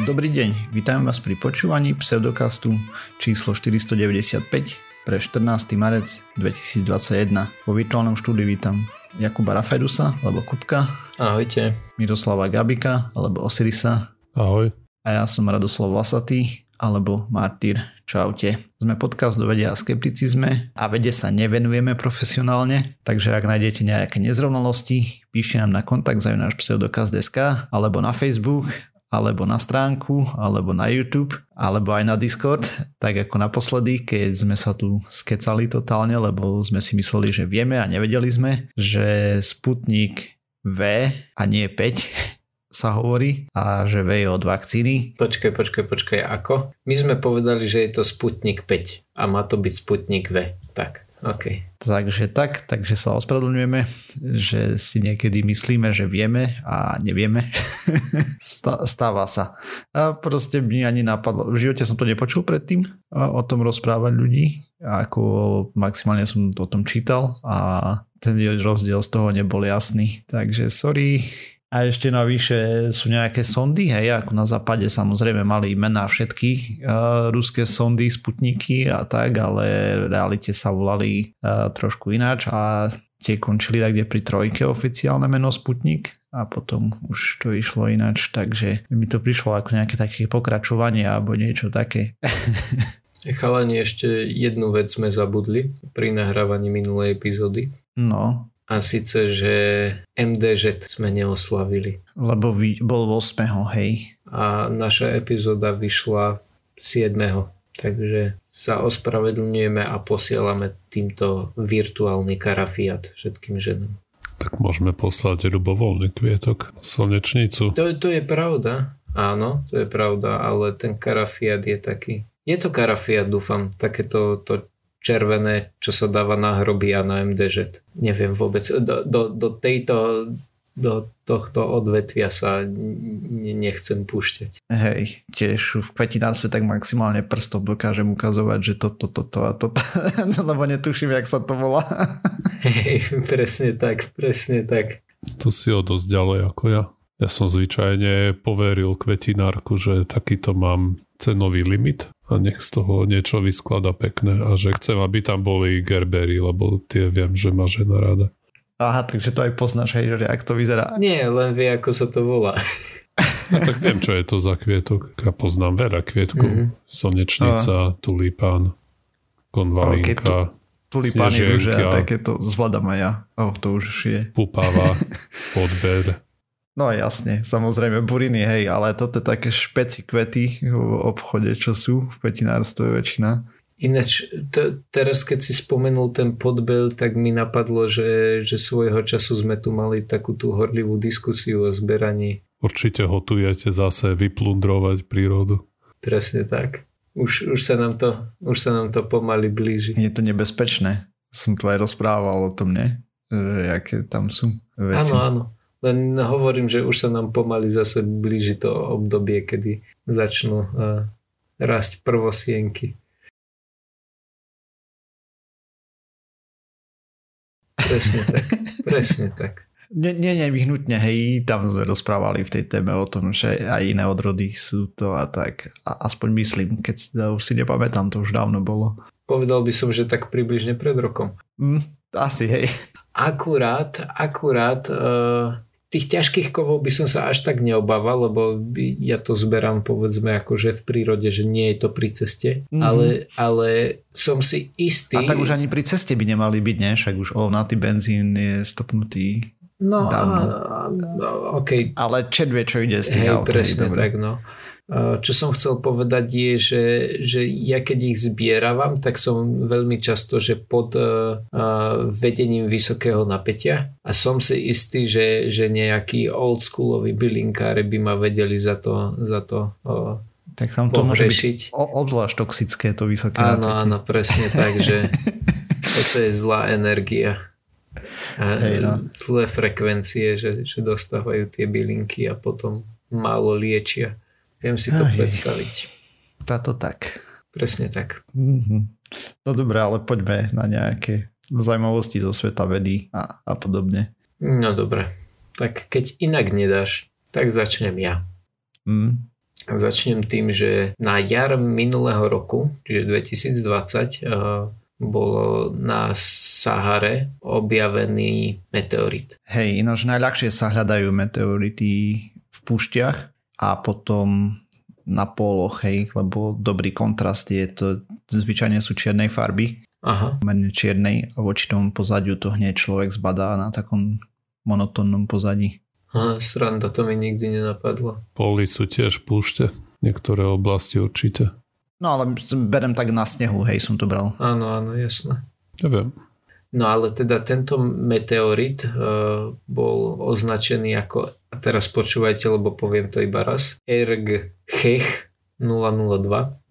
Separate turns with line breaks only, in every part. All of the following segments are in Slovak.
Dobrý deň, vítam vás pri počúvaní pseudokastu číslo 495 pre 14. marec 2021. Vo virtuálnom štúdiu vítam Jakuba Rafedusa, alebo Kupka.
Ahojte.
Miroslava Gabika, alebo Osirisa.
Ahoj.
A ja som Radoslav Vlasatý, alebo Martyr. Čaute. Sme podcast do vedia a skepticizme a vede sa nevenujeme profesionálne, takže ak nájdete nejaké nezrovnalosti, píšte nám na kontakt za náš pseudokaz.sk alebo na Facebook alebo na stránku, alebo na YouTube, alebo aj na Discord, tak ako naposledy, keď sme sa tu skecali totálne, lebo sme si mysleli, že vieme a nevedeli sme, že Sputnik V a nie 5 sa hovorí a že V je od vakcíny.
Počkaj, počkaj, počkaj, ako? My sme povedali, že je to Sputnik 5 a má to byť Sputnik V. Tak. OK.
Takže tak, takže sa ospravedlňujeme, že si niekedy myslíme, že vieme a nevieme. Stáva sa. A proste mi ani napadlo, v živote som to nepočul predtým, o tom rozprávať ľudí, ako maximálne som o tom čítal a ten rozdiel z toho nebol jasný. Takže sorry, a ešte navyše sú nejaké sondy, hej, ako na západe samozrejme mali mená všetky uh, ruské sondy, sputniky a tak, ale v realite sa volali uh, trošku ináč a tie končili tak kde pri trojke oficiálne meno Sputnik a potom už to išlo ináč, takže mi to prišlo ako nejaké také pokračovanie alebo niečo také.
Chalani, ešte jednu vec sme zabudli pri nahrávaní minulej epizódy.
No
a síce, že MDŽ sme neoslavili.
Lebo bol 8. hej.
A naša epizóda vyšla 7. Takže sa ospravedlňujeme a posielame týmto virtuálny karafiat všetkým ženom.
Tak môžeme poslať ľubovoľný kvietok, slnečnicu.
To, to je pravda, áno, to je pravda, ale ten karafiat je taký... Je to karafiat, dúfam, takéto to červené, čo sa dáva na hroby a na MDŽ. Neviem vôbec, do, do, do tejto do tohto odvetvia sa nechcem púšťať.
Hej, tiež v kvetinárstve tak maximálne prstom dokážem ukazovať, že toto, toto to a toto, lebo netuším, jak sa to volá.
Hej, presne tak, presne tak.
Tu si o dosť ďalej ako ja. Ja som zvyčajne poveril kvetinárku, že takýto mám cenový limit a nech z toho niečo vysklada pekné a že chcem, aby tam boli gerbery, lebo tie viem, že má žena rada.
Aha, takže to aj poznáš, hej, že ak to vyzerá.
Nie, len vie, ako sa to volá.
No tak viem, čo je to za kvietok. Ja poznám veľa kvietkov. Mm-hmm. Slnečnica, Aha. tulipán, konvalínka, okay, tu, tulipány
rúže a takéto zvládam aj ja. Oh, to už je.
Pupava, podber.
No jasne, samozrejme buriny, hej, ale toto je také špeci kvety v obchode, čo sú v petinárstve väčšina.
Ináč, to, teraz keď si spomenul ten podbel, tak mi napadlo, že, že svojho času sme tu mali takú tú horlivú diskusiu o zberaní.
Určite hotujete zase vyplundrovať prírodu.
Presne tak. Už, už, sa nám to, už sa nám to pomaly blíži.
Je to nebezpečné. Som tu aj rozprával o tom, ne? Že aké tam sú veci.
Áno, áno. Len hovorím, že už sa nám pomaly zase blíži to obdobie, kedy začnú uh, rásť prvosienky. Presne tak. Presne tak.
Nie, nie, nevyhnutne, hej, tam sme rozprávali v tej téme o tom, že aj iné odrody sú to a tak. A aspoň myslím, keď si, už si nepamätám, to už dávno bolo.
Povedal by som, že tak približne pred rokom.
Mm, asi, hej.
Akurát, akurát uh, tých ťažkých kovov by som sa až tak neobával, lebo ja to zberám povedzme akože v prírode, že nie je to pri ceste, mm-hmm. ale, ale som si istý...
A tak už ani pri ceste by nemali byť, ne? Však už ovnatý benzín je stopnutý
No,
dávno.
no okay.
Ale čet vie, čo ide z tých
Hej, aut. presne hej, tak, no. Čo som chcel povedať je, že, že ja keď ich zbieravam, tak som veľmi často, že pod uh, vedením vysokého napätia a som si istý, že, že nejakí oldschooloví bylinkári by ma vedeli za to, za to uh,
tak tam to môže byť obzvlášť toxické to vysoké
Áno, napätie. áno, presne tak, že toto je zlá energia. A Hej, no. zlé frekvencie, že, že dostávajú tie bylinky a potom málo liečia. Viem si to Aj, predstaviť.
Táto tak.
Presne tak.
Mm-hmm. No dobré, ale poďme na nejaké zaujímavosti zo sveta vedy a, a podobne.
No dobre. Tak keď inak nedáš, tak začnem ja.
Mm.
Začnem tým, že na jar minulého roku, čiže 2020, bolo na Sahare objavený meteorit.
Hej, ináč najľahšie sa hľadajú meteority v púšťach a potom na poloch, hej, lebo dobrý kontrast je to, zvyčajne sú čiernej farby,
Aha.
merne čiernej a voči tomu pozadiu to hneď človek zbadá na takom monotónnom pozadí.
Ha, sranda, to mi nikdy nenapadlo.
Poli sú tiež púšte, niektoré oblasti určite.
No ale berem tak na snehu, hej, som to bral.
Áno, áno, jasné.
Neviem.
No ale teda tento meteorit uh, bol označený ako, a teraz počúvajte, lebo poviem to iba raz, ERG Hech 002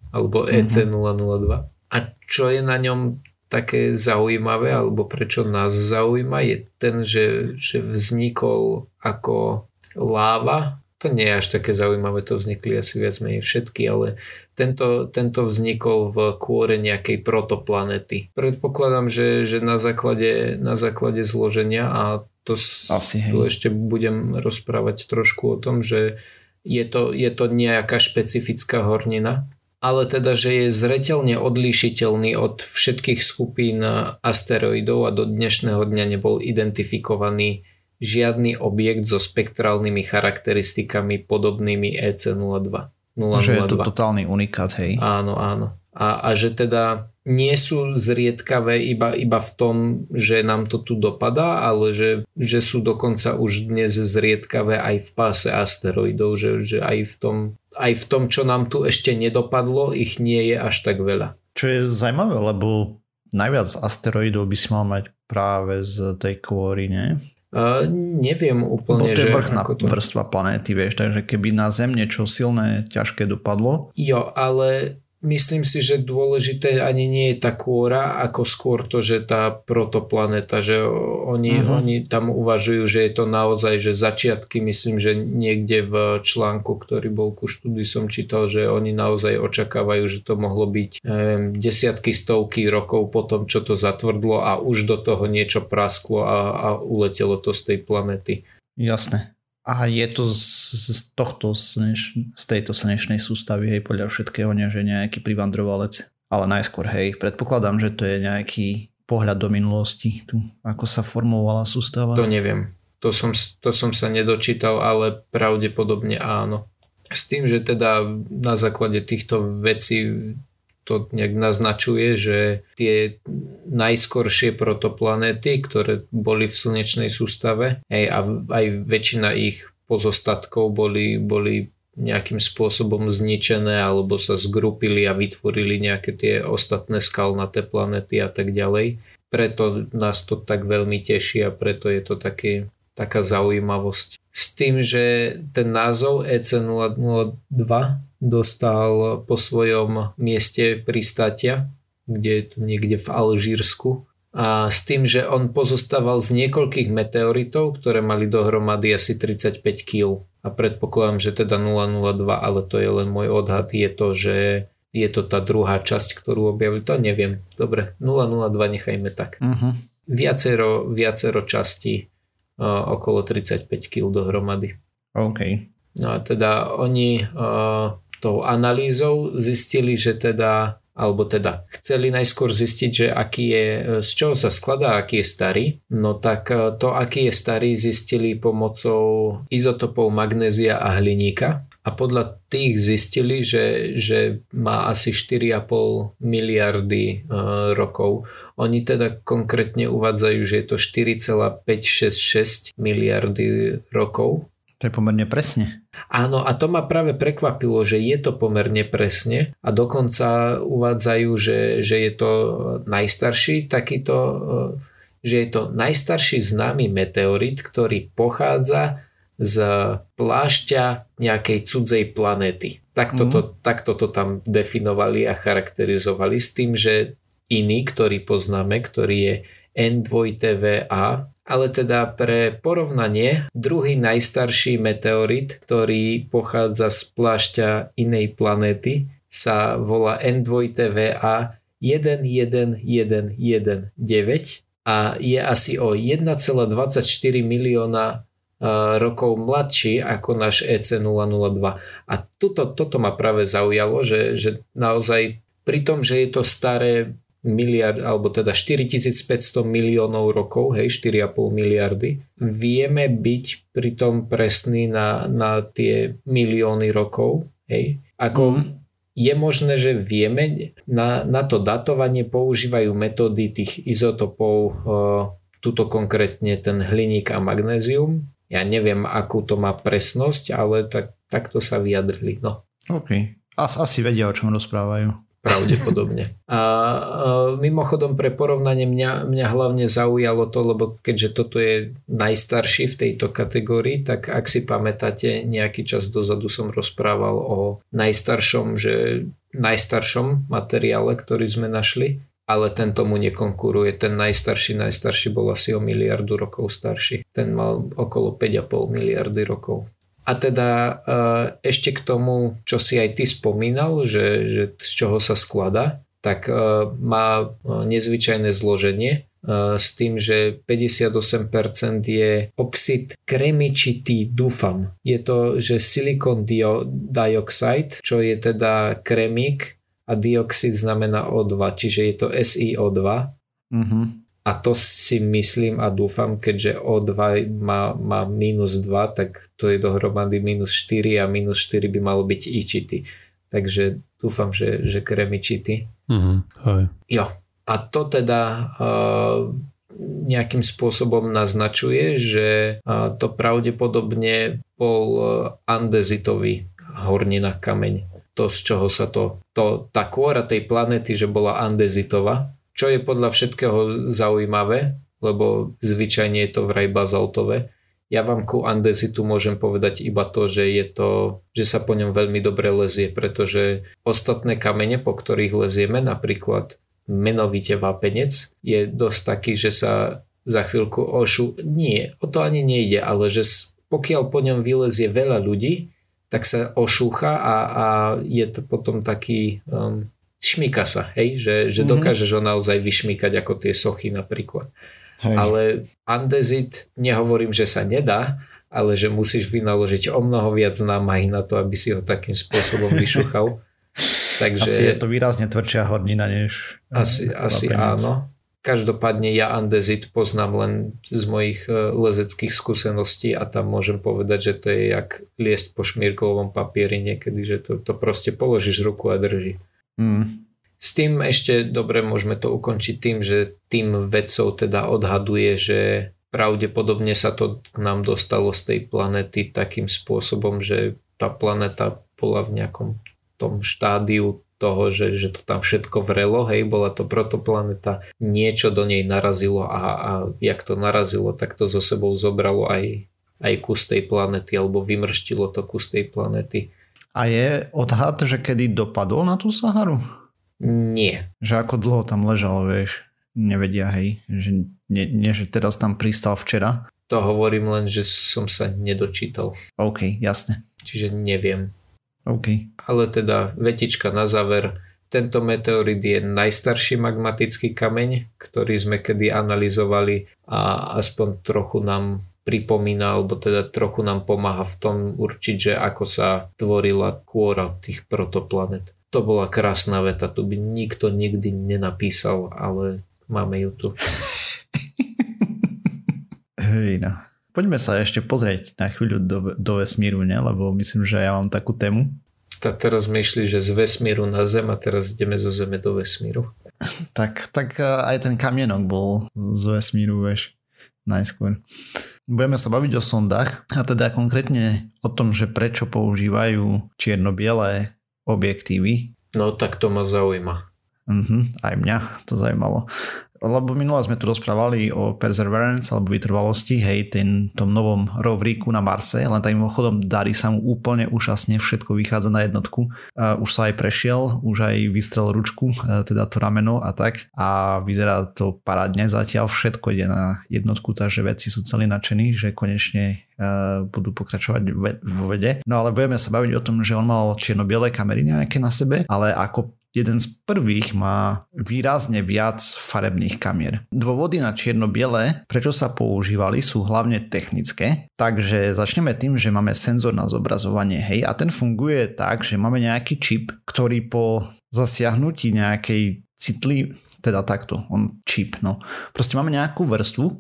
alebo EC002. A čo je na ňom také zaujímavé, alebo prečo nás zaujíma, je ten, že, že vznikol ako láva. To nie je až také zaujímavé, to vznikli asi viac menej všetky, ale tento, tento vznikol v kôre nejakej protoplanety. Predpokladám, že, že na, základe, na základe zloženia a to,
Asi,
tu ešte budem rozprávať trošku o tom, že je to, je to nejaká špecifická hornina, ale teda, že je zreteľne odlíšiteľný od všetkých skupín asteroidov a do dnešného dňa nebol identifikovaný žiadny objekt so spektrálnymi charakteristikami podobnými E EC02. 002.
Že je to totálny unikát, hej.
Áno, áno. A, a že teda nie sú zriedkavé iba, iba v tom, že nám to tu dopadá, ale že, že sú dokonca už dnes zriedkavé aj v páse asteroidov, že, že aj, v tom, aj v tom, čo nám tu ešte nedopadlo, ich nie je až tak veľa.
Čo je zaujímavé, lebo najviac asteroidov by si mal mať práve z tej kôry, nie?
Uh, neviem
Bo
úplne,
to je
že
vrchná
ako to...
vrstva planéty, vieš, takže keby na Zem niečo silné, ťažké dopadlo,
Jo, ale myslím si, že dôležité ani nie je tá kôra, ako skôr to, že tá protoplaneta, že oni,
Mhm.
oni tam uvažujú, že je to naozaj, že začiatky, myslím, že niekde v článku, ktorý bol ku štúdiu som čítal, že oni naozaj očakávajú, že to mohlo byť um, desiatky, stovky rokov po tom, čo to zatvrdlo a už do toho niečo prasklo a, a uletelo to z tej planety.
jasné. A je to z, z tohto z tejto slnečnej sústavy, hej, podľa všetkého, nie, že nejaký privandrovalec. Ale najskôr, hej, predpokladám, že to je nejaký pohľad do minulosti, tu, ako sa formovala sústava.
To neviem. To som, to som sa nedočítal, ale pravdepodobne áno. S tým, že teda na základe týchto vecí to nejak naznačuje, že tie najskoršie protoplanéty, ktoré boli v slnečnej sústave, aj, a aj väčšina ich pozostatkov boli, boli nejakým spôsobom zničené alebo sa zgrupili a vytvorili nejaké tie ostatné skalnaté planety a tak ďalej. Preto nás to tak veľmi teší a preto je to také, taká zaujímavosť. S tým, že ten názov E EC002 dostal po svojom mieste pristátia, kde je to niekde v Alžírsku. A s tým, že on pozostával z niekoľkých meteoritov, ktoré mali dohromady asi 35 kg. A predpokladám, že teda 002, ale to je len môj odhad, je to, že je to tá druhá časť, ktorú objavili. To neviem. Dobre, 002 nechajme tak.
Uh-huh.
Viacero, viacero častí, uh, okolo 35 kg dohromady.
OK.
No a teda oni uh, tou analýzou zistili, že teda alebo teda chceli najskôr zistiť, že aký je, z čoho sa skladá, aký je starý. No tak uh, to, aký je starý, zistili pomocou izotopov magnézia a hliníka. A podľa tých zistili, že, že má asi 4,5 miliardy uh, rokov. Oni teda konkrétne uvádzajú, že je to 4,566 miliardy rokov.
To je pomerne presne.
Áno, a to ma práve prekvapilo, že je to pomerne presne a dokonca uvádzajú, že, že je to najstarší takýto, že je to najstarší známy meteorit, ktorý pochádza z plášťa nejakej cudzej planéty. Takto to, mm. takto to tam definovali a charakterizovali s tým, že iný, ktorý poznáme, ktorý je N2TVA, ale teda pre porovnanie, druhý najstarší meteorit, ktorý pochádza z plášťa inej planéty, sa volá N2TVA 11119 a je asi o 1,24 milióna rokov mladší ako náš e EC002. A tuto, toto ma práve zaujalo, že, že naozaj pri tom, že je to staré miliard, alebo teda 4500 miliónov rokov, hej, 4,5 miliardy, vieme byť pritom presný na, na tie milióny rokov, hej. Ako mm. je možné, že vieme, na, na to datovanie používajú metódy tých izotopov, uh, tuto konkrétne ten hliník a magnézium. Ja neviem, akú to má presnosť, ale tak, takto sa vyjadrili. No.
OK. As, asi vedia, o čom rozprávajú
pravdepodobne. A, a mimochodom pre porovnanie mňa, mňa hlavne zaujalo to, lebo keďže toto je najstarší v tejto kategórii, tak ak si pamätáte, nejaký čas dozadu som rozprával o najstaršom, že najstaršom materiále, ktorý sme našli, ale ten tomu nekonkuruje. Ten najstarší, najstarší bol asi o miliardu rokov starší. Ten mal okolo 5,5 miliardy rokov. A teda eh, ešte k tomu, čo si aj ty spomínal, že, že z čoho sa skladá, tak eh, má eh, nezvyčajné zloženie s tým, že 58% je oxid kremičitý, dúfam. Je to, že silicon dioxide, čo je teda kremík a dioxid znamená O2, čiže je to SiO2. Mm-hmm. A to si myslím a dúfam, keďže O2 má, má minus 2, tak to je dohromady minus 4 a minus 4 by malo byť ičity. Takže dúfam, že, že kremičity.
Mm-hmm.
Jo. A to teda uh, nejakým spôsobom naznačuje, že uh, to pravdepodobne bol uh, andezitový hornina kameň. To, z čoho sa to, to tá kôra tej planety, že bola andezitová, čo je podľa všetkého zaujímavé, lebo zvyčajne je to vraj bazaltové. Ja vám ku andezitu môžem povedať iba to, že je to, že sa po ňom veľmi dobre lezie, pretože ostatné kamene, po ktorých lezieme, napríklad menovite vápenec, je dosť taký, že sa za chvíľku ošu... Nie, o to ani nejde, ale že pokiaľ po ňom vylezie veľa ľudí, tak sa ošúcha a, a je to potom taký um, šmíka sa, hej, že, že mm-hmm. dokážeš ho naozaj vyšmíkať ako tie sochy napríklad. Hej. Ale andezit, nehovorím, že sa nedá, ale že musíš vynaložiť o mnoho viac námahy na to, aby si ho takým spôsobom vyšuchal.
Takže, asi je to výrazne tvrdšia hornina než
Asi, asi áno. Každopádne ja andezit poznám len z mojich e, lezeckých skúseností a tam môžem povedať, že to je jak liest po šmírkovom papieri niekedy, že to, to proste položíš ruku a drží. Mm. S tým ešte dobre môžeme to ukončiť tým, že tým vedcov teda odhaduje, že pravdepodobne sa to k nám dostalo z tej planety takým spôsobom, že tá planeta bola v nejakom tom štádiu toho, že, že to tam všetko vrelo, hej, bola to protoplaneta, niečo do nej narazilo a, a jak to narazilo, tak to zo sebou zobralo aj, aj kus tej planety, alebo vymrštilo to kus tej planety.
A je odhad, že kedy dopadol na tú Saharu?
Nie.
Že ako dlho tam ležal, vieš? Nevedia, hej? Že nie, nie, že teraz tam pristal včera?
To hovorím len, že som sa nedočítal.
OK, jasne.
Čiže neviem.
OK.
Ale teda vetička na záver. Tento meteorit je najstarší magmatický kameň, ktorý sme kedy analyzovali a aspoň trochu nám pripomína, alebo teda trochu nám pomáha v tom určiť, že ako sa tvorila kôra tých protoplanet. To bola krásna veta, tu by nikto nikdy nenapísal, ale máme ju tu.
Hej no. Poďme sa ešte pozrieť na chvíľu do, do vesmíru, ne? lebo myslím, že ja mám takú tému.
Tak teraz myšli, že z vesmíru na Zem a teraz ideme zo Zeme do vesmíru.
tak, tak eh, aj ten kamienok bol z vesmíru, vieš, najskôr. Budeme sa baviť o sondách a teda konkrétne o tom, že prečo používajú čierno-bielé objektívy.
No tak to ma zaujíma.
Uh-huh, aj mňa to zaujímalo lebo minule sme tu rozprávali o Perseverance alebo vytrvalosti, hej, ten, tom novom rovríku na Marse, len tak mimochodom darí sa mu úplne úžasne, všetko vychádza na jednotku. Uh, už sa aj prešiel, už aj vystrel ručku, uh, teda to rameno a tak a vyzerá to parádne zatiaľ, všetko ide na jednotku, takže vedci sú celí nadšení, že konečne uh, budú pokračovať vo vede. No ale budeme sa baviť o tom, že on mal čierno-biele kamery nejaké na sebe, ale ako jeden z prvých má výrazne viac farebných kamier. Dôvody na čierno-biele, prečo sa používali, sú hlavne technické. Takže začneme tým, že máme senzor na zobrazovanie, hej, a ten funguje tak, že máme nejaký čip, ktorý po zasiahnutí nejakej citli, teda takto, on čip, no. Proste máme nejakú vrstvu,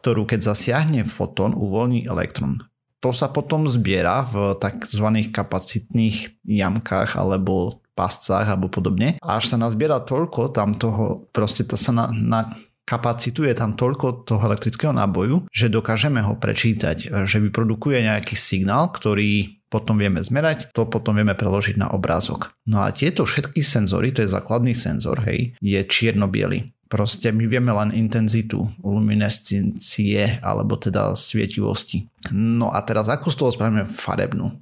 ktorú keď zasiahne fotón, uvoľní elektrón. To sa potom zbiera v tzv. kapacitných jamkách alebo pascách alebo podobne. A až sa nazbiera toľko tam toho, proste to sa na, na kapacitu je tam toľko toho elektrického náboju, že dokážeme ho prečítať, že vyprodukuje nejaký signál, ktorý potom vieme zmerať, to potom vieme preložiť na obrázok. No a tieto všetky senzory, to je základný senzor, hej, je čierno-biely. Proste my vieme len intenzitu luminescencie alebo teda svietivosti. No a teraz ako z toho spravíme farebnú?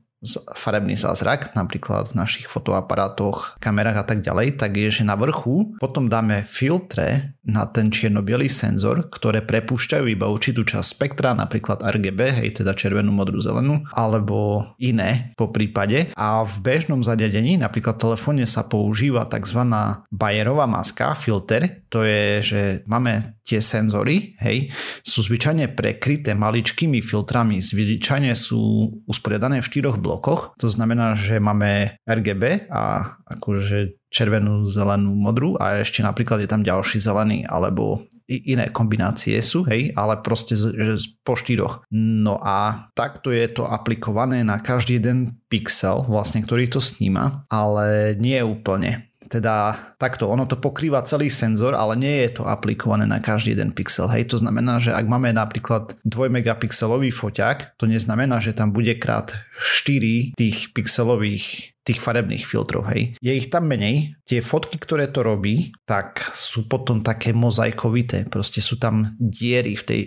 Farebný zázrak, napríklad v našich fotoaparátoch, kamerách a tak ďalej, tak je, že na vrchu potom dáme filtre na ten čierno senzor, ktoré prepúšťajú iba určitú časť spektra, napríklad RGB, hej, teda červenú, modrú, zelenú, alebo iné po prípade. A v bežnom zariadení, napríklad v telefóne sa používa tzv. Bayerová maska, filter, to je, že máme tie senzory, hej, sú zvyčajne prekryté maličkými filtrami, zvyčajne sú usporiadané v štyroch blokoch, to znamená, že máme RGB a akože červenú, zelenú, modrú a ešte napríklad je tam ďalší zelený alebo iné kombinácie sú, hej, ale proste že po štyroch. No a takto je to aplikované na každý jeden pixel, vlastne, ktorý to sníma, ale nie úplne teda takto, ono to pokrýva celý senzor, ale nie je to aplikované na každý jeden pixel. Hej, to znamená, že ak máme napríklad 2 megapixelový foťák, to neznamená, že tam bude krát 4 tých pixelových tých farebných filtrov, hej. Je ich tam menej, tie fotky, ktoré to robí, tak sú potom také mozaikovité, proste sú tam diery v tej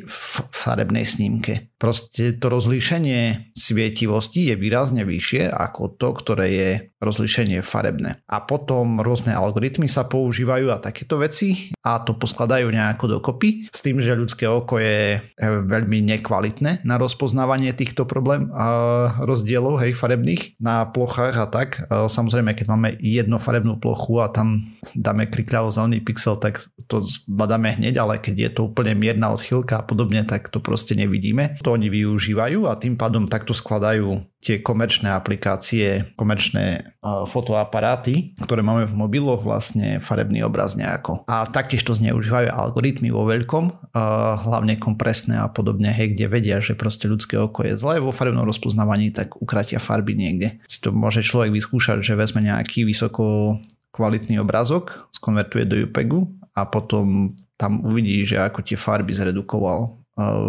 farebnej snímke. Proste to rozlíšenie svietivosti je výrazne vyššie ako to, ktoré je rozlíšenie farebné. A potom rôzne algoritmy sa používajú a takéto veci a to poskladajú nejako dokopy s tým, že ľudské oko je e, veľmi nekvalitné na rozpoznávanie týchto problém a rozdielov hej, farebných na plochách a tak tak samozrejme, keď máme jednu farebnú plochu a tam dáme krikľavo zelený pixel, tak to zbadáme hneď, ale keď je to úplne mierna odchylka a podobne, tak to proste nevidíme. To oni využívajú a tým pádom takto skladajú tie komerčné aplikácie, komerčné fotoaparáty, ktoré máme v mobiloch, vlastne farebný obraz nejako. A taktiež to zneužívajú algoritmy vo veľkom, hlavne kompresné a podobne, hej, kde vedia, že proste ľudské oko je zlé vo farebnom rozpoznávaní, tak ukratia farby niekde. Si to môže človek vyskúšať, že vezme nejaký vysoko kvalitný obrazok, skonvertuje do JPEGu a potom tam uvidí, že ako tie farby zredukoval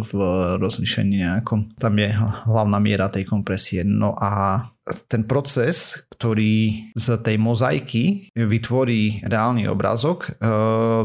v rozlišení nejakom. Tam je hlavná miera tej kompresie. No a ten proces, ktorý z tej mozaiky vytvorí reálny obrázok, e,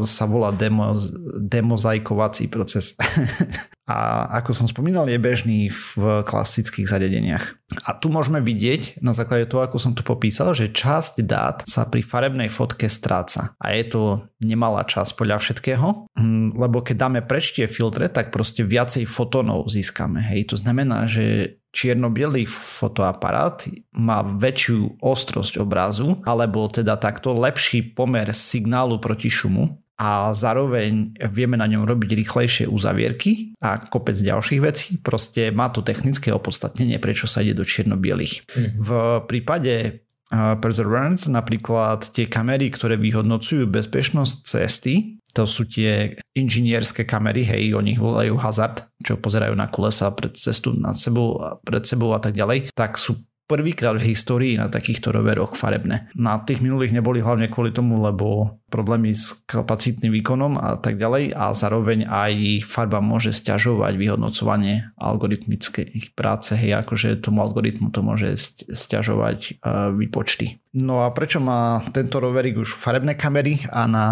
sa volá demo, demozaikovací proces. a ako som spomínal, je bežný v klasických zariadeniach. A tu môžeme vidieť, na základe toho, ako som to popísal, že časť dát sa pri farebnej fotke stráca. A je to nemalá časť podľa všetkého, hm, lebo keď dáme preč tie filtre, tak proste viacej fotónov získame. Hej, to znamená, že čierno-bielý fotoaparát má väčšiu ostrosť obrazu, alebo teda takto lepší pomer signálu proti šumu a zároveň vieme na ňom robiť rýchlejšie uzavierky a kopec ďalších vecí. Proste má to technické opodstatnenie, prečo sa ide do čierno-bielých. Mm. V prípade Perseverance napríklad tie kamery, ktoré vyhodnocujú bezpečnosť cesty, to sú tie inžinierské kamery, hej, oni volajú hazard, čo pozerajú na kolesa pred cestu nad sebou, pred sebou a tak ďalej, tak sú prvýkrát v histórii na takýchto roveroch farebné. Na tých minulých neboli hlavne kvôli tomu, lebo problémy s kapacitným výkonom a tak ďalej a zároveň aj farba môže stiažovať vyhodnocovanie algoritmickej práce, hej, akože tomu algoritmu to môže stiažovať výpočty. No a prečo má tento roverik už farebné kamery a na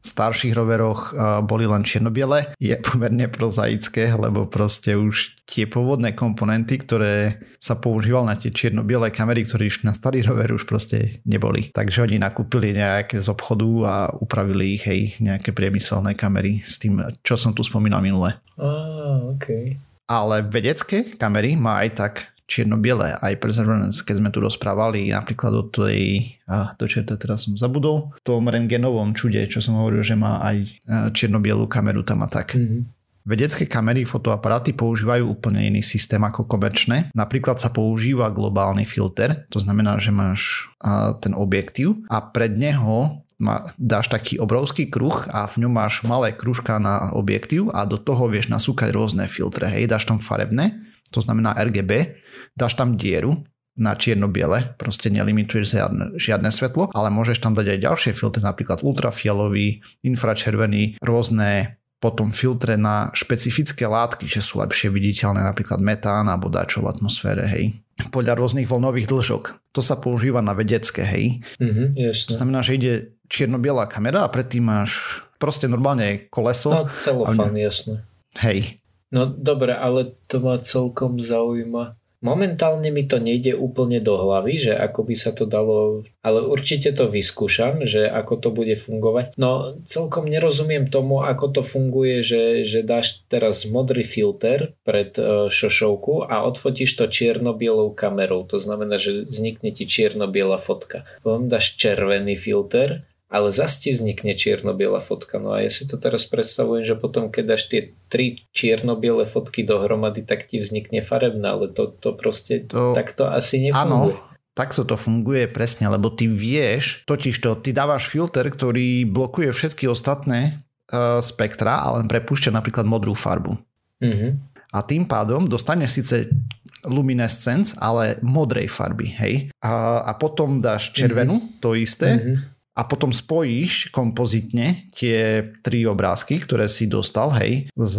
starších roveroch boli len čiernobiele, je pomerne prozaické, lebo proste už tie pôvodné komponenty, ktoré sa používal na tie čierno-biele kamery, ktoré išli na starý rover, už proste neboli. Takže oni nakúpili nejaké z obchodu a upravili ich, hej, nejaké priemyselné kamery s tým, čo som tu spomínal minule.
Ah, okay.
Ale vedecké kamery má aj tak čierno-biele aj Perseverance, keď sme tu rozprávali napríklad o tej, a to čo teraz som zabudol, tom rengenovom čude, čo som hovoril, že má aj čierno-bielú kameru tam a tak. Mm-hmm. Vedecké kamery, fotoaparáty používajú úplne iný systém ako komerčné. Napríklad sa používa globálny filter, to znamená, že máš ten objektív a pred neho dáš taký obrovský kruh a v ňom máš malé kružka na objektív a do toho vieš nasúkať rôzne filtre. Hej, dáš tam farebné, to znamená RGB, dáš tam dieru, na čierno-biele, proste nelimituješ žiadne, žiadne svetlo, ale môžeš tam dať aj ďalšie filtre, napríklad ultrafialový, infračervený, rôzne potom filtre na špecifické látky, že sú lepšie viditeľné, napríklad metán alebo dačo v atmosfére, hej. Podľa rôznych voľnových dĺžok. To sa používa na vedecké, hej.
Mm-hmm, jasne.
To znamená, že ide čierno-biela kamera a predtým máš proste normálne koleso.
No, celofán, jasne.
Hej.
No dobre, ale to ma celkom zaujíma. Momentálne mi to nejde úplne do hlavy, že ako by sa to dalo, ale určite to vyskúšam, že ako to bude fungovať. No celkom nerozumiem tomu, ako to funguje, že, že dáš teraz modrý filter pred uh, šošovku a odfotíš to čierno-bielou kamerou. To znamená, že vznikne ti čierno-biela fotka. Potom dáš červený filter ale zase ti vznikne čierno-biela fotka. No a ja si to teraz predstavujem, že potom keď dáš tie tri čierno-biele fotky dohromady, tak ti vznikne farebná, ale to, to proste to, takto asi nefunguje.
Áno, takto to funguje presne, lebo ty vieš, totiž to, ty dávaš filter, ktorý blokuje všetky ostatné uh, spektra a len prepúšťa napríklad modrú farbu. Mm-hmm. A tým pádom dostaneš síce luminescence, ale modrej farby, hej. A, a potom dáš červenú, mm-hmm. to isté, mm-hmm a potom spojíš kompozitne tie tri obrázky, ktoré si dostal, hej, z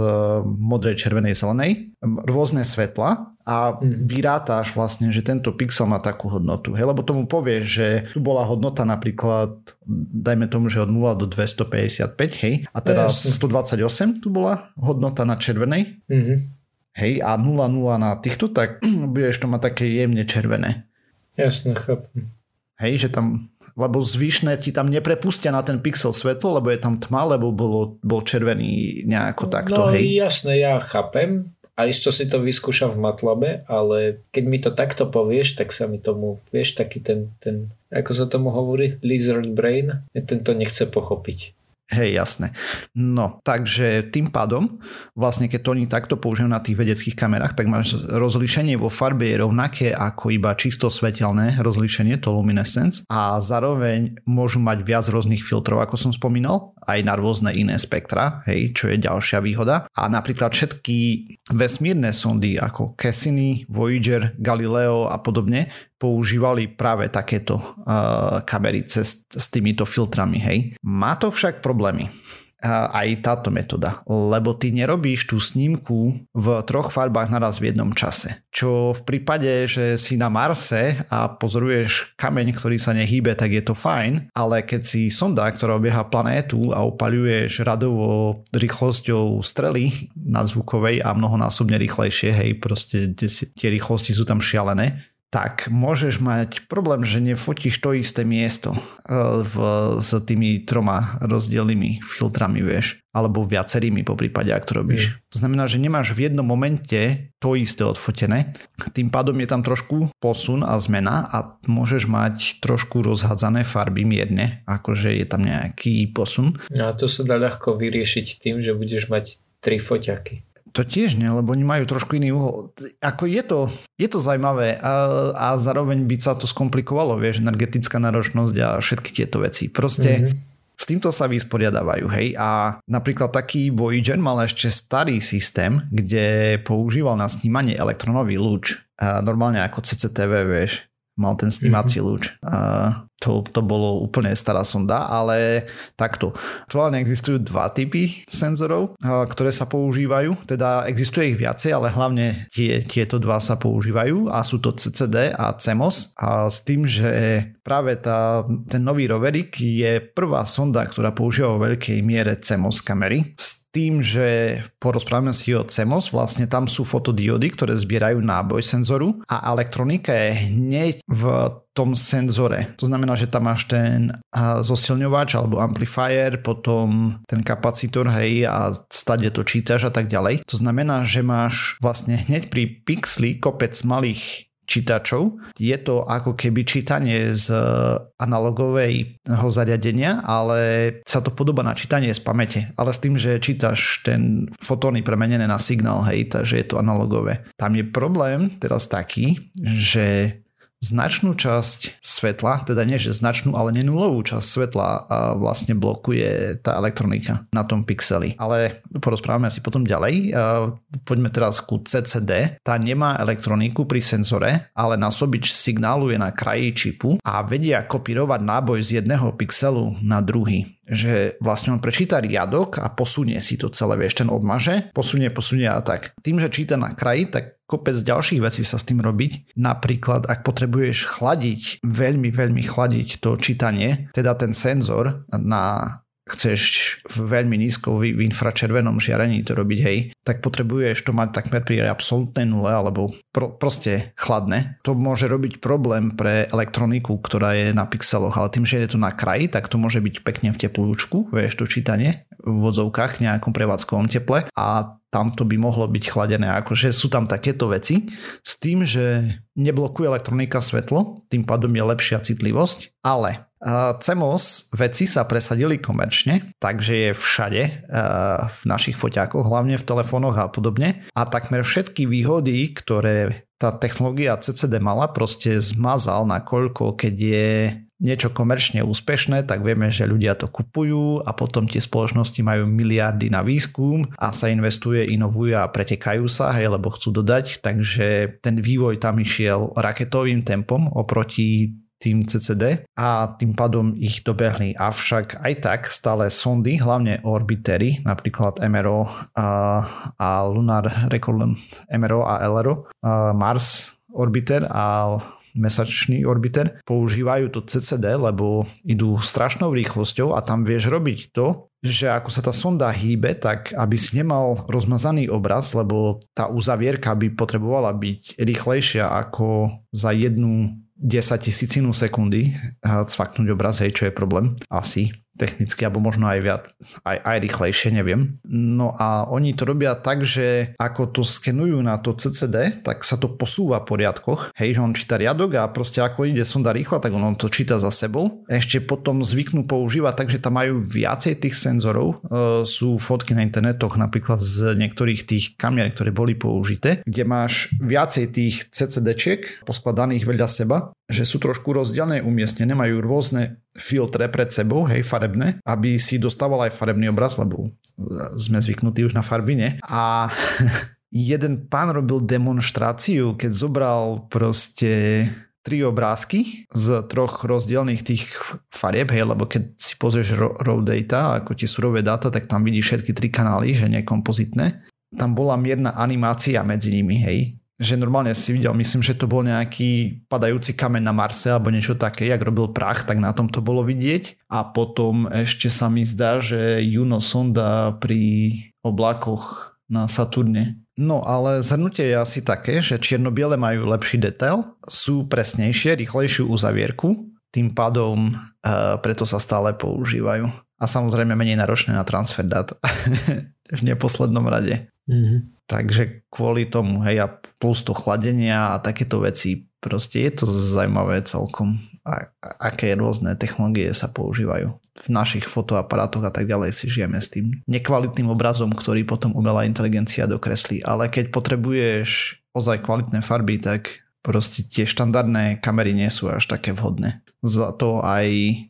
modrej, červenej, zelenej, rôzne svetla a mhm. vyrátáš vlastne, že tento pixel má takú hodnotu. Hej, lebo tomu povieš, že tu bola hodnota napríklad, dajme tomu, že od 0 do 255, hej, a teraz no, 128 tu bola hodnota na červenej, mm-hmm. hej, a 0,0 na týchto, tak budeš to mať také jemne červené.
Jasne, chápem.
Hej, že tam lebo zvyšné ti tam neprepustia na ten pixel svetlo, lebo je tam tma, lebo bolo, bol červený nejako takto,
no,
hej.
jasné, ja chápem a isto si to vyskúšam v Matlabe, ale keď mi to takto povieš, tak sa mi tomu, vieš, taký ten, ten ako sa tomu hovorí, lizard brain, ten to nechce pochopiť.
Hej, jasné. No, takže tým pádom, vlastne keď to oni takto použijú na tých vedeckých kamerách, tak máš rozlíšenie vo farbe je rovnaké ako iba čisto svetelné rozlíšenie, to luminescence a zároveň môžu mať viac rôznych filtrov, ako som spomínal, aj na rôzne iné spektra, hej, čo je ďalšia výhoda. A napríklad všetky vesmírne sondy ako Cassini, Voyager, Galileo a podobne používali práve takéto uh, kamery cez, s týmito filtrami, hej. Má to však problémy aj táto metóda, lebo ty nerobíš tú snímku v troch farbách naraz v jednom čase. Čo v prípade, že si na Marse a pozoruješ kameň, ktorý sa nehýbe, tak je to fajn, ale keď si sonda, ktorá obieha planétu a opaľuješ radovo rýchlosťou strely nadzvukovej a mnohonásobne rýchlejšie, hej, proste tie rýchlosti sú tam šialené, tak môžeš mať problém, že nefotíš to isté miesto e, v, s tými troma rozdielnymi filtrami, vieš, alebo viacerými po prípade, ak to robíš. Mm. To znamená, že nemáš v jednom momente to isté odfotené, tým pádom je tam trošku posun a zmena a môžeš mať trošku rozhadzané farby mierne, akože je tam nejaký posun.
No a to sa dá ľahko vyriešiť tým, že budeš mať tri foťaky.
To tiež nie, lebo oni majú trošku iný uhol. Ako je to, je to zaujímavé a, a zároveň by sa to skomplikovalo, vieš, energetická náročnosť a všetky tieto veci. Proste mm-hmm. s týmto sa vysporiadávajú, hej. A napríklad taký Voyager mal ešte starý systém, kde používal na snímanie elektronový lúč. A normálne ako CCTV, vieš mal ten snímací mm-hmm. lúč. A to, to bolo úplne stará sonda, ale takto. Aktuálne existujú dva typy senzorov, ktoré sa používajú, teda existuje ich viacej, ale hlavne tie, tieto dva sa používajú a sú to CCD a CMOS a s tým, že práve tá, ten nový roverik je prvá sonda, ktorá používa vo veľkej miere CMOS kamery. S tým, že porozprávame si o CMOS, vlastne tam sú fotodiody, ktoré zbierajú náboj senzoru a elektronika je hneď v tom senzore. To znamená, že tam máš ten zosilňovač alebo amplifier, potom ten kapacitor, hej, a stade to čítaš a tak ďalej. To znamená, že máš vlastne hneď pri pixli kopec malých čítačov. Je to ako keby čítanie z analogového zariadenia, ale sa to podoba na čítanie z pamäte. Ale s tým, že čítaš ten fotóny premenené na signál, hej, takže je to analogové. Tam je problém teraz taký, že značnú časť svetla, teda nie že značnú, ale nenulovú časť svetla a vlastne blokuje tá elektronika na tom pixeli. Ale porozprávame si potom ďalej. Poďme teraz ku CCD. Tá nemá elektroniku pri senzore, ale násobič signálu je na kraji čipu a vedia kopírovať náboj z jedného pixelu na druhý že vlastne on prečíta riadok a posunie si to celé, vieš, ten odmaže, posunie, posunie a tak. Tým, že číta na kraji, tak kopec ďalších vecí sa s tým robiť. Napríklad, ak potrebuješ chladiť, veľmi, veľmi chladiť to čítanie, teda ten senzor na chceš v veľmi nízko v infračervenom žiarení to robiť, hej, tak potrebuješ to mať takmer pri absolútnej nule alebo pro, proste chladné. To môže robiť problém pre elektroniku, ktorá je na pixeloch, ale tým, že je to na kraji, tak to môže byť pekne v teplúčku, vieš, to čítanie v vodzovkách nejakom prevádzkovom teple a tamto by mohlo byť chladené. Akože sú tam takéto veci s tým, že neblokuje elektronika svetlo, tým pádom je lepšia citlivosť, ale CMOS veci sa presadili komerčne, takže je všade v našich foťákoch, hlavne v telefónoch a podobne. A takmer všetky výhody, ktoré tá technológia CCD mala, proste zmazal, nakoľko keď je niečo komerčne úspešné, tak vieme, že ľudia to kupujú a potom tie spoločnosti majú miliardy na výskum a sa investuje, inovuje a pretekajú sa, hej, lebo chcú dodať, takže ten vývoj tam išiel raketovým tempom oproti tým CCD a tým pádom ich dobehli. Avšak aj tak stále sondy, hlavne orbitery, napríklad MRO a, a Lunar Recording MRO a LRO, a Mars orbiter a mesačný orbiter používajú to CCD, lebo idú strašnou rýchlosťou a tam vieš robiť to, že ako sa tá sonda hýbe, tak aby si nemal rozmazaný obraz, lebo tá uzavierka by potrebovala byť rýchlejšia ako za jednu 10 tisícinu sekundy cvaknúť obraz, hej, čo je problém, asi technicky, alebo možno aj viac, aj, aj rýchlejšie, neviem. No a oni to robia tak, že ako to skenujú na to CCD, tak sa to posúva po riadkoch. Hej, že on číta riadok a proste ako ide sonda rýchla, tak on to číta za sebou. Ešte potom zvyknú používať, takže tam majú viacej tých senzorov. E, sú fotky na internetoch napríklad z niektorých tých kamier, ktoré boli použité, kde máš viacej tých CCDčiek poskladaných vedľa seba, že sú trošku rozdielne umiestnené, majú rôzne filtre pred sebou, hej, farebné, aby si dostával aj farebný obraz, lebo sme zvyknutí už na farbine. A jeden pán robil demonstráciu, keď zobral proste tri obrázky z troch rozdielných tých farieb, hej, lebo keď si pozrieš raw data, ako tie surové dáta, tak tam vidíš všetky tri kanály, že nie kompozitné. Tam bola mierna animácia medzi nimi, hej, že normálne si videl, myslím, že to bol nejaký padajúci kameň na Marse alebo niečo také, jak robil prach, tak na tom to bolo vidieť. A potom ešte sa mi zdá, že Juno sonda pri oblakoch na Saturne. No ale zhrnutie je asi také, že čierno-biele majú lepší detail, sú presnejšie, rýchlejšiu uzavierku, tým pádom e, preto sa stále používajú. A samozrejme menej náročné na transfer dát v neposlednom rade. Mm-hmm. Takže kvôli tomu, hej, a plus to chladenia a takéto veci, proste je to zaujímavé celkom, a, aké rôzne technológie sa používajú. V našich fotoaparátoch a tak ďalej si žijeme s tým nekvalitným obrazom, ktorý potom umelá inteligencia dokreslí. Ale keď potrebuješ ozaj kvalitné farby, tak proste tie štandardné kamery nie sú až také vhodné. Za to aj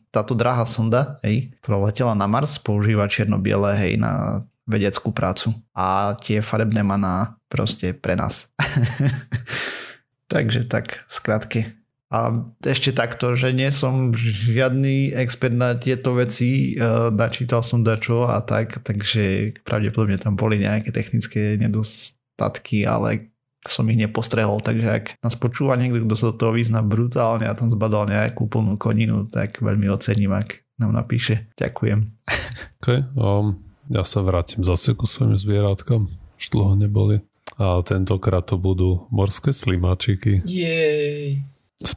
táto drahá sonda, hej, ktorá letela na Mars, používa čierno-biele, hej, na vedeckú prácu a tie farebné maná proste pre nás. Takže tak v skratke. A ešte takto, že nie som žiadny expert na tieto veci, e, načítal som dačo a tak, takže pravdepodobne tam boli nejaké technické nedostatky, ale som ich nepostrehol, takže ak nás počúva niekto, kto sa do toho vyzná brutálne a tam zbadal nejakú plnú koninu, tak veľmi ocením, ak nám napíše. Ďakujem.
Okay, um, ja sa vrátim zase ku svojim zvieratkám. Už dlho neboli. A tentokrát to budú morské slimáčiky.
Jej.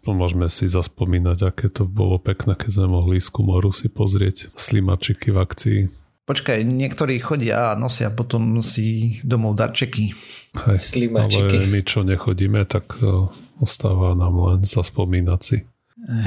Môžeme si zaspomínať, aké to bolo pekné, keď sme mohli z Kumoru si pozrieť slimačiky v akcii.
Počkaj, niektorí chodia a nosia potom si domov darčeky.
Hej,
Slimačiky.
ale my čo nechodíme, tak e, ostáva nám len zaspomínať si.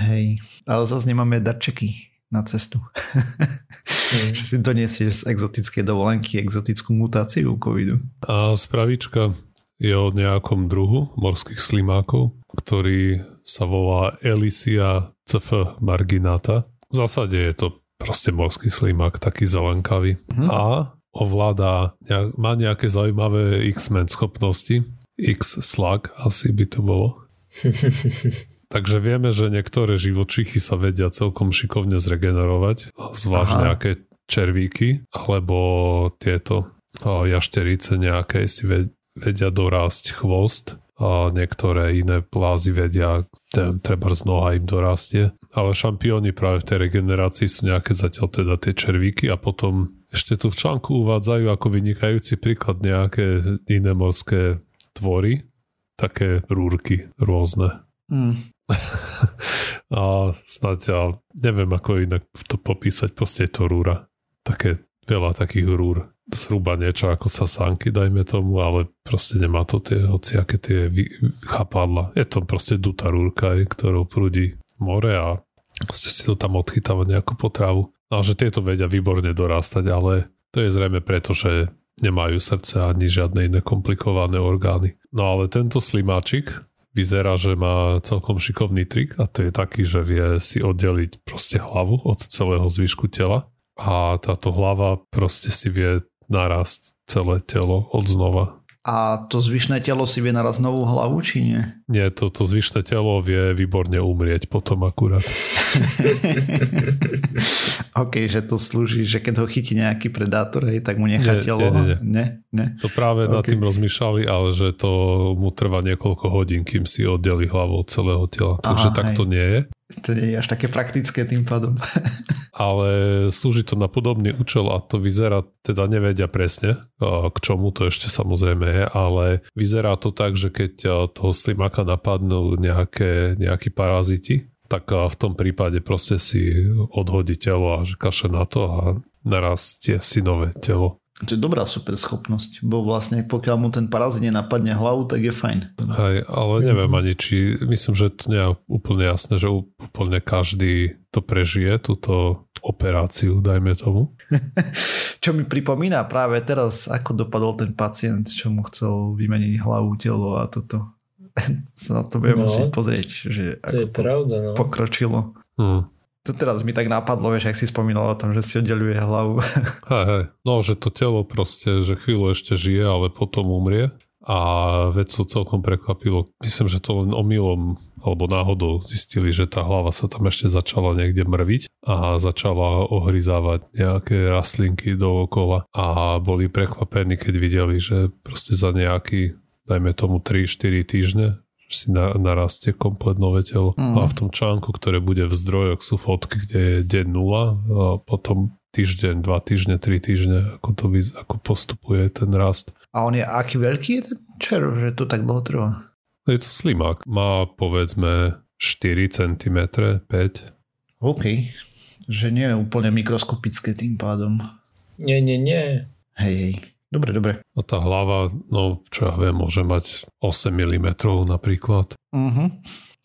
Hej, ale zase nemáme darčeky na cestu.
Mm.
že si doniesieš z exotickej dovolenky exotickú mutáciu covidu.
A spravička je o nejakom druhu morských slimákov, ktorý sa volá Elysia cf marginata. V zásade je to proste morský slimák, taký zelenkavý.
Mhm.
A ovláda, má nejaké zaujímavé X-Men schopnosti. X-Slug asi by to bolo. Takže vieme, že niektoré živočichy sa vedia celkom šikovne zregenerovať, zvlášť
Aha.
nejaké červíky, alebo tieto jašterice nejaké si ve- vedia dorásť chvost a niektoré iné plázy vedia, treba z noha im dorastie. Ale šampióni práve v tej regenerácii sú nejaké zatiaľ teda tie červíky a potom ešte tu v článku uvádzajú ako vynikajúci príklad nejaké iné morské tvory, také rúrky rôzne.
Mm.
A snáď, ja neviem ako inak to popísať, proste je to rúra. Také veľa takých rúr. Zhruba niečo ako sasánky, dajme tomu, ale proste nemá to tie hociaké tie vy- chápadla. Je to proste dutá rúrka, ktorou prúdi more a proste si to tam odchytáva nejakú potravu. A že tieto vedia výborne dorástať, ale to je zrejme preto, že nemajú srdce ani žiadne iné komplikované orgány. No ale tento slimáčik vyzerá, že má celkom šikovný trik a to je taký, že vie si oddeliť proste hlavu od celého zvyšku tela a táto hlava proste si vie narásť celé telo od znova.
A to zvyšné telo si vie naraz novú hlavu, či nie?
Nie, toto zvyšné telo vie výborne umrieť potom akurát.
OK, že to slúži, že keď ho chytí nejaký predátor, hej, tak mu nechá
Nie,
telo.
nie, nie, nie.
nie, nie.
To práve nad
OK.
tým rozmýšľali, ale že to mu trvá niekoľko hodín, kým si oddeli hlavu od celého tela. Takže
Aha,
tak to nie je.
To nie je až také praktické tým pádom.
ale slúži to na podobný účel a to vyzerá, teda nevedia presne, k čomu to ešte samozrejme je, ale vyzerá to tak, že keď toho slimáka napadnú nejaké, nejakí paraziti, tak v tom prípade proste si odhodí telo a kaše na to a narastie si nové telo.
To je dobrá super schopnosť, bo vlastne pokiaľ mu ten parazit nenapadne hlavu, tak je fajn.
Hej, ale neviem ani, či myslím, že to nie je úplne jasné, že úplne každý to prežije, túto operáciu, dajme tomu.
Čo mi pripomína práve teraz, ako dopadol ten pacient, čo mu chcel vymeniť hlavu, telo a toto. sa na to budem
No.
musieť pozrieť, že
To je pravda, no.
pokročilo.
Hm.
To teraz mi tak napadlo, vieš, ak si spomínal o tom, že si oddeluje hlavu.
Hej, hej. No, že to telo proste, že chvíľu ešte žije, ale potom umrie. A vec to celkom prekvapilo. Myslím, že to len omylom alebo náhodou zistili, že tá hlava sa tam ešte začala niekde mrviť a začala ohryzávať nejaké rastlinky dookola a boli prekvapení, keď videli, že proste za nejaký, dajme tomu 3-4 týždne si na, narastie komplet nové telo.
Mm.
A v tom článku, ktoré bude v zdrojoch, sú fotky, kde je deň 0 a potom týždeň, dva týždne, tri týždne, ako, to, vyz- ako postupuje ten rast.
A on je aký veľký je ten červ, že to tak dlho trvá?
Je to slimák. Má povedzme 4 cm, 5.
OK. Že nie je úplne mikroskopické tým pádom.
Nie, nie, nie.
Hej, hej. Dobre, dobre.
A tá hlava, no čo ja viem, môže mať 8 mm napríklad.
Uh-huh.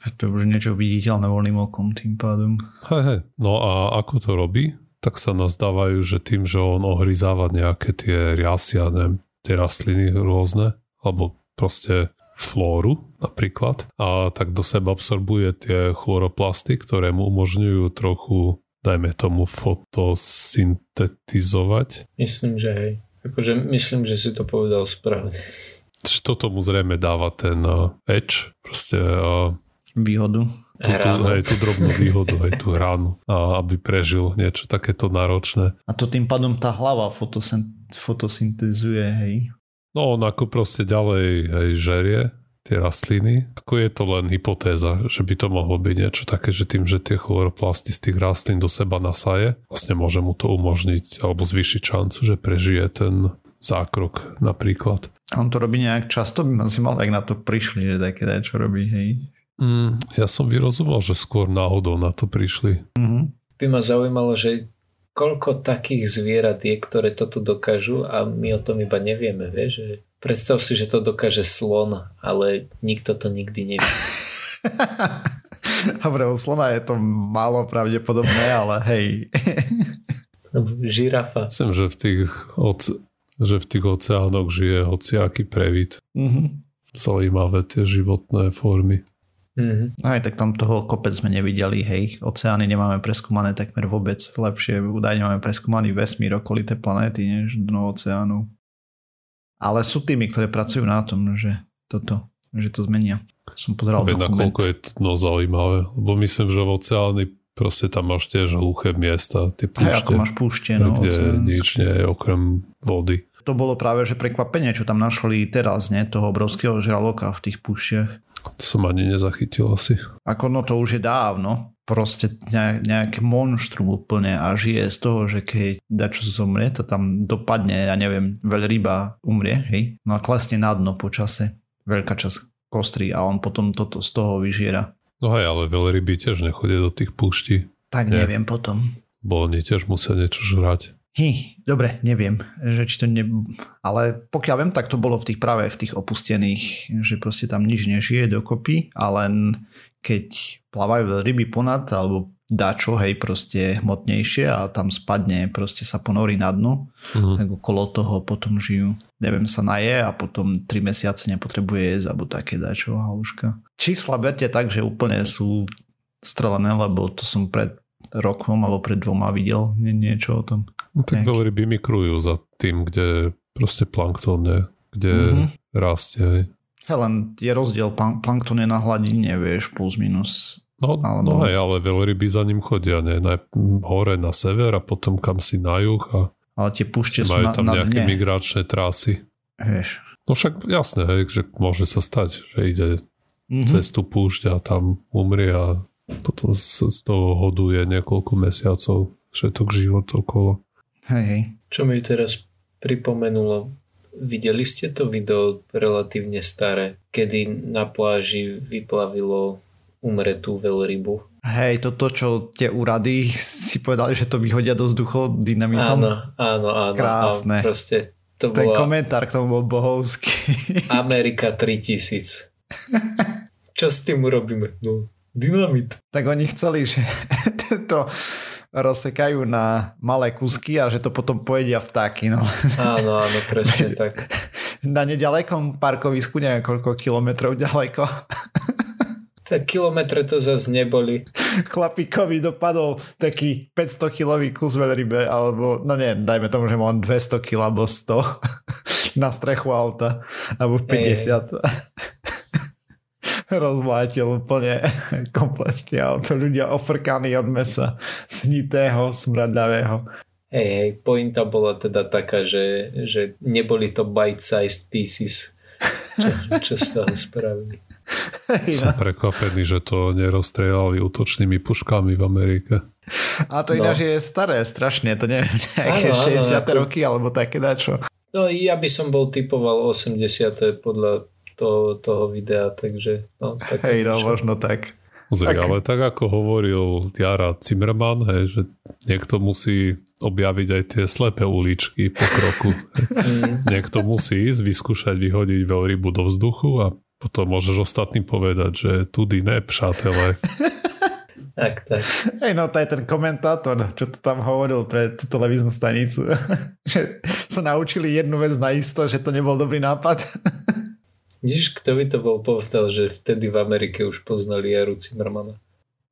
To je už niečo viditeľné voľným okom tým pádom.
Hej, hej. No a ako to robí? Tak sa nazdávajú, že tým, že on ohryzáva nejaké tie riasy a neviem, tie rastliny rôzne, alebo proste flóru napríklad, a tak do seba absorbuje tie chloroplasty, ktoré mu umožňujú trochu, dajme tomu, fotosyntetizovať.
Myslím, že hej. Akože myslím, že si to povedal správne.
Čiže toto mu zrejme dáva ten uh, edge, proste uh,
Výhodu.
tú, tú, hej, tú drobnú výhodu, hej, tú hranu, a aby prežil niečo takéto náročné.
A to tým pádom tá hlava fotosyn- fotosyntezuje, hej.
No on ako proste ďalej hej, žerie tie rastliny. Ako je to len hypotéza, že by to mohlo byť niečo také, že tým, že tie chloroplasty z tých rastlín do seba nasaje, vlastne môže mu to umožniť alebo zvýšiť šancu, že prežije ten zákrok napríklad.
A on to robí nejak často? By si mal, ak na to prišli, že také čo robí, hej?
Mm, ja som vyrozumel, že skôr náhodou na to prišli.
Mm-hmm.
By ma zaujímalo, že koľko takých zvierat je, ktoré toto dokážu a my o tom iba nevieme, vieš? Že predstav si, že to dokáže slon, ale nikto to nikdy nevie.
Dobre, u slona je to málo pravdepodobné, ale hej.
Žirafa.
Myslím, že v tých, oce, že v tých oceánoch žije hociaký previd.
Mm-hmm.
Zaujímavé tie životné formy.
Mm-hmm.
Aj tak tam toho kopec sme nevideli, hej. Oceány nemáme preskúmané takmer vôbec. Lepšie údajne máme preskúmaný vesmír, okolité planéty, než dno oceánu. Ale sú tými, ktoré pracujú na tom, že toto, že to zmenia. Som pozeral dokument.
nakoľko je to no, zaujímavé. Lebo myslím, že v oceány proste tam máš tiež hluché miesta, tie
Hej,
púšte,
ako máš púšte, no,
kde nič nie je okrem vody.
To bolo práve, že prekvapenie, čo tam našli teraz, nie? Toho obrovského žraloka v tých púšťach.
To som ani nezachytil asi.
Ako no to už je dávno. Proste nejak, nejaké monštrum úplne a žije z toho, že keď dačo zomrie, to tam dopadne, ja neviem, veľryba umrie, hej? No a klesne na dno po čase. Veľká časť kostry a on potom toto z toho vyžiera.
No hej, ale veľryby tiež nechodia do tých púští,
Tak
Nie.
neviem potom.
bo oni tiež musia niečo žrať.
Hi, dobre, neviem, že či to ne... Ale pokiaľ viem, tak to bolo v tých práve v tých opustených, že proste tam nič nežije dokopy a len keď plávajú ryby ponad alebo dačo, hej, proste hmotnejšie a tam spadne, proste sa ponorí na dno,
Mhm.
tak okolo toho potom žijú. Neviem, sa naje a potom 3 mesiace nepotrebuje jesť alebo také dačo haluška. Čísla berte tak, že úplne sú strelené, lebo to som pred rokom alebo pred dvoma videl nie, niečo o tom.
No, tak
Nejaký-
veľryby migrujú za tým, kde proste plankton je, kde
Mhm.
rastie. Hej.
Hej, len je rozdiel, plan- plankton je na hladine, vieš, plus minus.
No,
Alebo-
no hej, ale veľryby za ním chodia, ne? Naj, hore na sever a potom kam si na juh a
Ale tie púšte sú
majú
na,
tam
na
nejaké
dne.
migračné trasy.
Vieš.
No však jasné, hej, že môže sa stať, že ide
Mhm.
cez tú púšť a tam umrie a potom sa z toho hoduje niekoľko mesiacov všetok život okolo.
Hej, hej.
Čo mi teraz pripomenulo, videli ste to video relatívne staré, kedy na pláži vyplavilo umretú veľrybu?
Hej, toto, čo tie úrady si povedali, že to vyhodia do vzduchu dynamitom.
Áno, áno, áno.
Krásne.
A proste to
Ten
bola
komentár k tomu bol bohovský.
Amerika 3000. Čo s tým urobíme? No, dynamit.
tak oni chceli, že to rozsekajú na malé kusky a že to potom pojedia vtáky. No.
Áno, áno, presne tak.
Na nedalekom parkovisku, neviem koľko kilometrov ďaleko,
Tak kilometre to zase neboli.
chlapíkovi dopadol taký 500 kilový kus veľrybe, alebo, no nie, dajme tomu, že mám 200 kg alebo 100 na strechu auta, alebo 50. Rozmlátil úplne kompletne auto. Ľudia ofrkaní od mesa, snitého, smradľavého.
Hej, hej, pointa bola teda taká, že, že neboli to bite-sized pieces, čo, čo z toho spravili.
Hej,
Som
no.
prekvapený, že to nerozstrelali útočnými puškami v Amerike.
A to
No.
ináč je staré, strašne, to neviem, nejaké
áno,
60.
ako-
roky, alebo také dačo.
No ja by som bol typoval 80. podľa toho, toho videa, takže no, tak
Hej, no, možno tak.
Pozri,
Tak.
ale tak ako hovoril Jara Zimmerman, hej, že niekto musí objaviť aj tie slepé uličky po kroku.
Mm,
niekto musí ísť, vyskúšať vyhodiť veľrybu do vzduchu a potom môžeš ostatným povedať, že tudy ne, přátelé.
tak, tak.
Hej, no to je ten komentátor, čo to tam hovoril pre tú televíznu stanicu. že sa naučili jednu vec naisto, že to nebol dobrý nápad.
Vidíš, kto by to bol povedal, že vtedy v Amerike už poznali Jaru Zimmermana.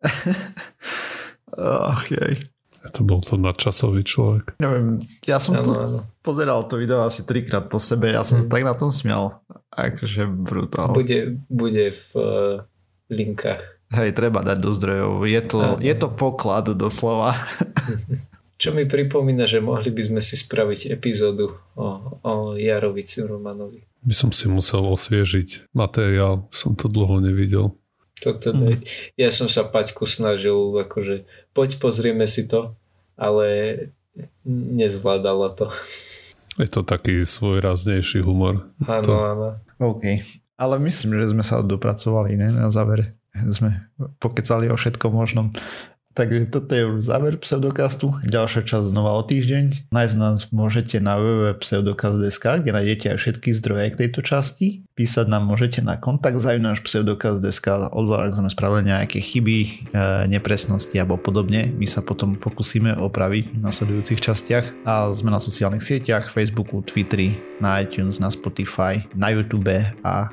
Ach, jej.
To bol to nadčasový človek.
Neviem, ja som
Áno,
to
áno.
pozeral to video asi trikrát po sebe, ja som sa tak na tom smial. Akože brutál.
Bude, bude v uh, linkách.
Hej, treba dať do zdrojov. Je to, je to poklad doslova.
Čo mi pripomína, že mohli by sme si spraviť epizódu o, o Jarovi Zimmermanovi.
By som si musel osviežiť materiál, som to dlho nevidel.
To teda, mm. Ja som sa Paťku snažil, akože poď pozrieme si to, ale nezvládala to.
Je to taký svojraznejší humor.
Áno,
to...
áno.
OK. Ale myslím, že sme sa dopracovali ne? na záver. Sme pokecali o všetkom možnom. Takže toto je už záver pseudokastu. Ďalšia časť znova o týždeň. Nájsť nás môžete na www.pseudokast.sk, kde nájdete aj všetky zdroje k tejto časti. Písať nám môžete na kontakt náš pseudokast.sk, obzvlášť ak sme spravili nejaké chyby, e, nepresnosti alebo podobne. My sa potom pokúsime opraviť v nasledujúcich častiach. A sme na sociálnych sieťach, Facebooku, Twitteri, na iTunes, na Spotify, na YouTube a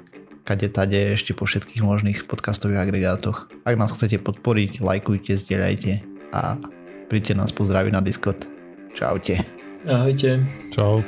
kade tade ešte po všetkých možných podcastových agregátoch. Ak nás chcete podporiť, lajkujte, zdieľajte a príďte nás pozdraviť na Discord. Čaute.
Ahojte.
Čau.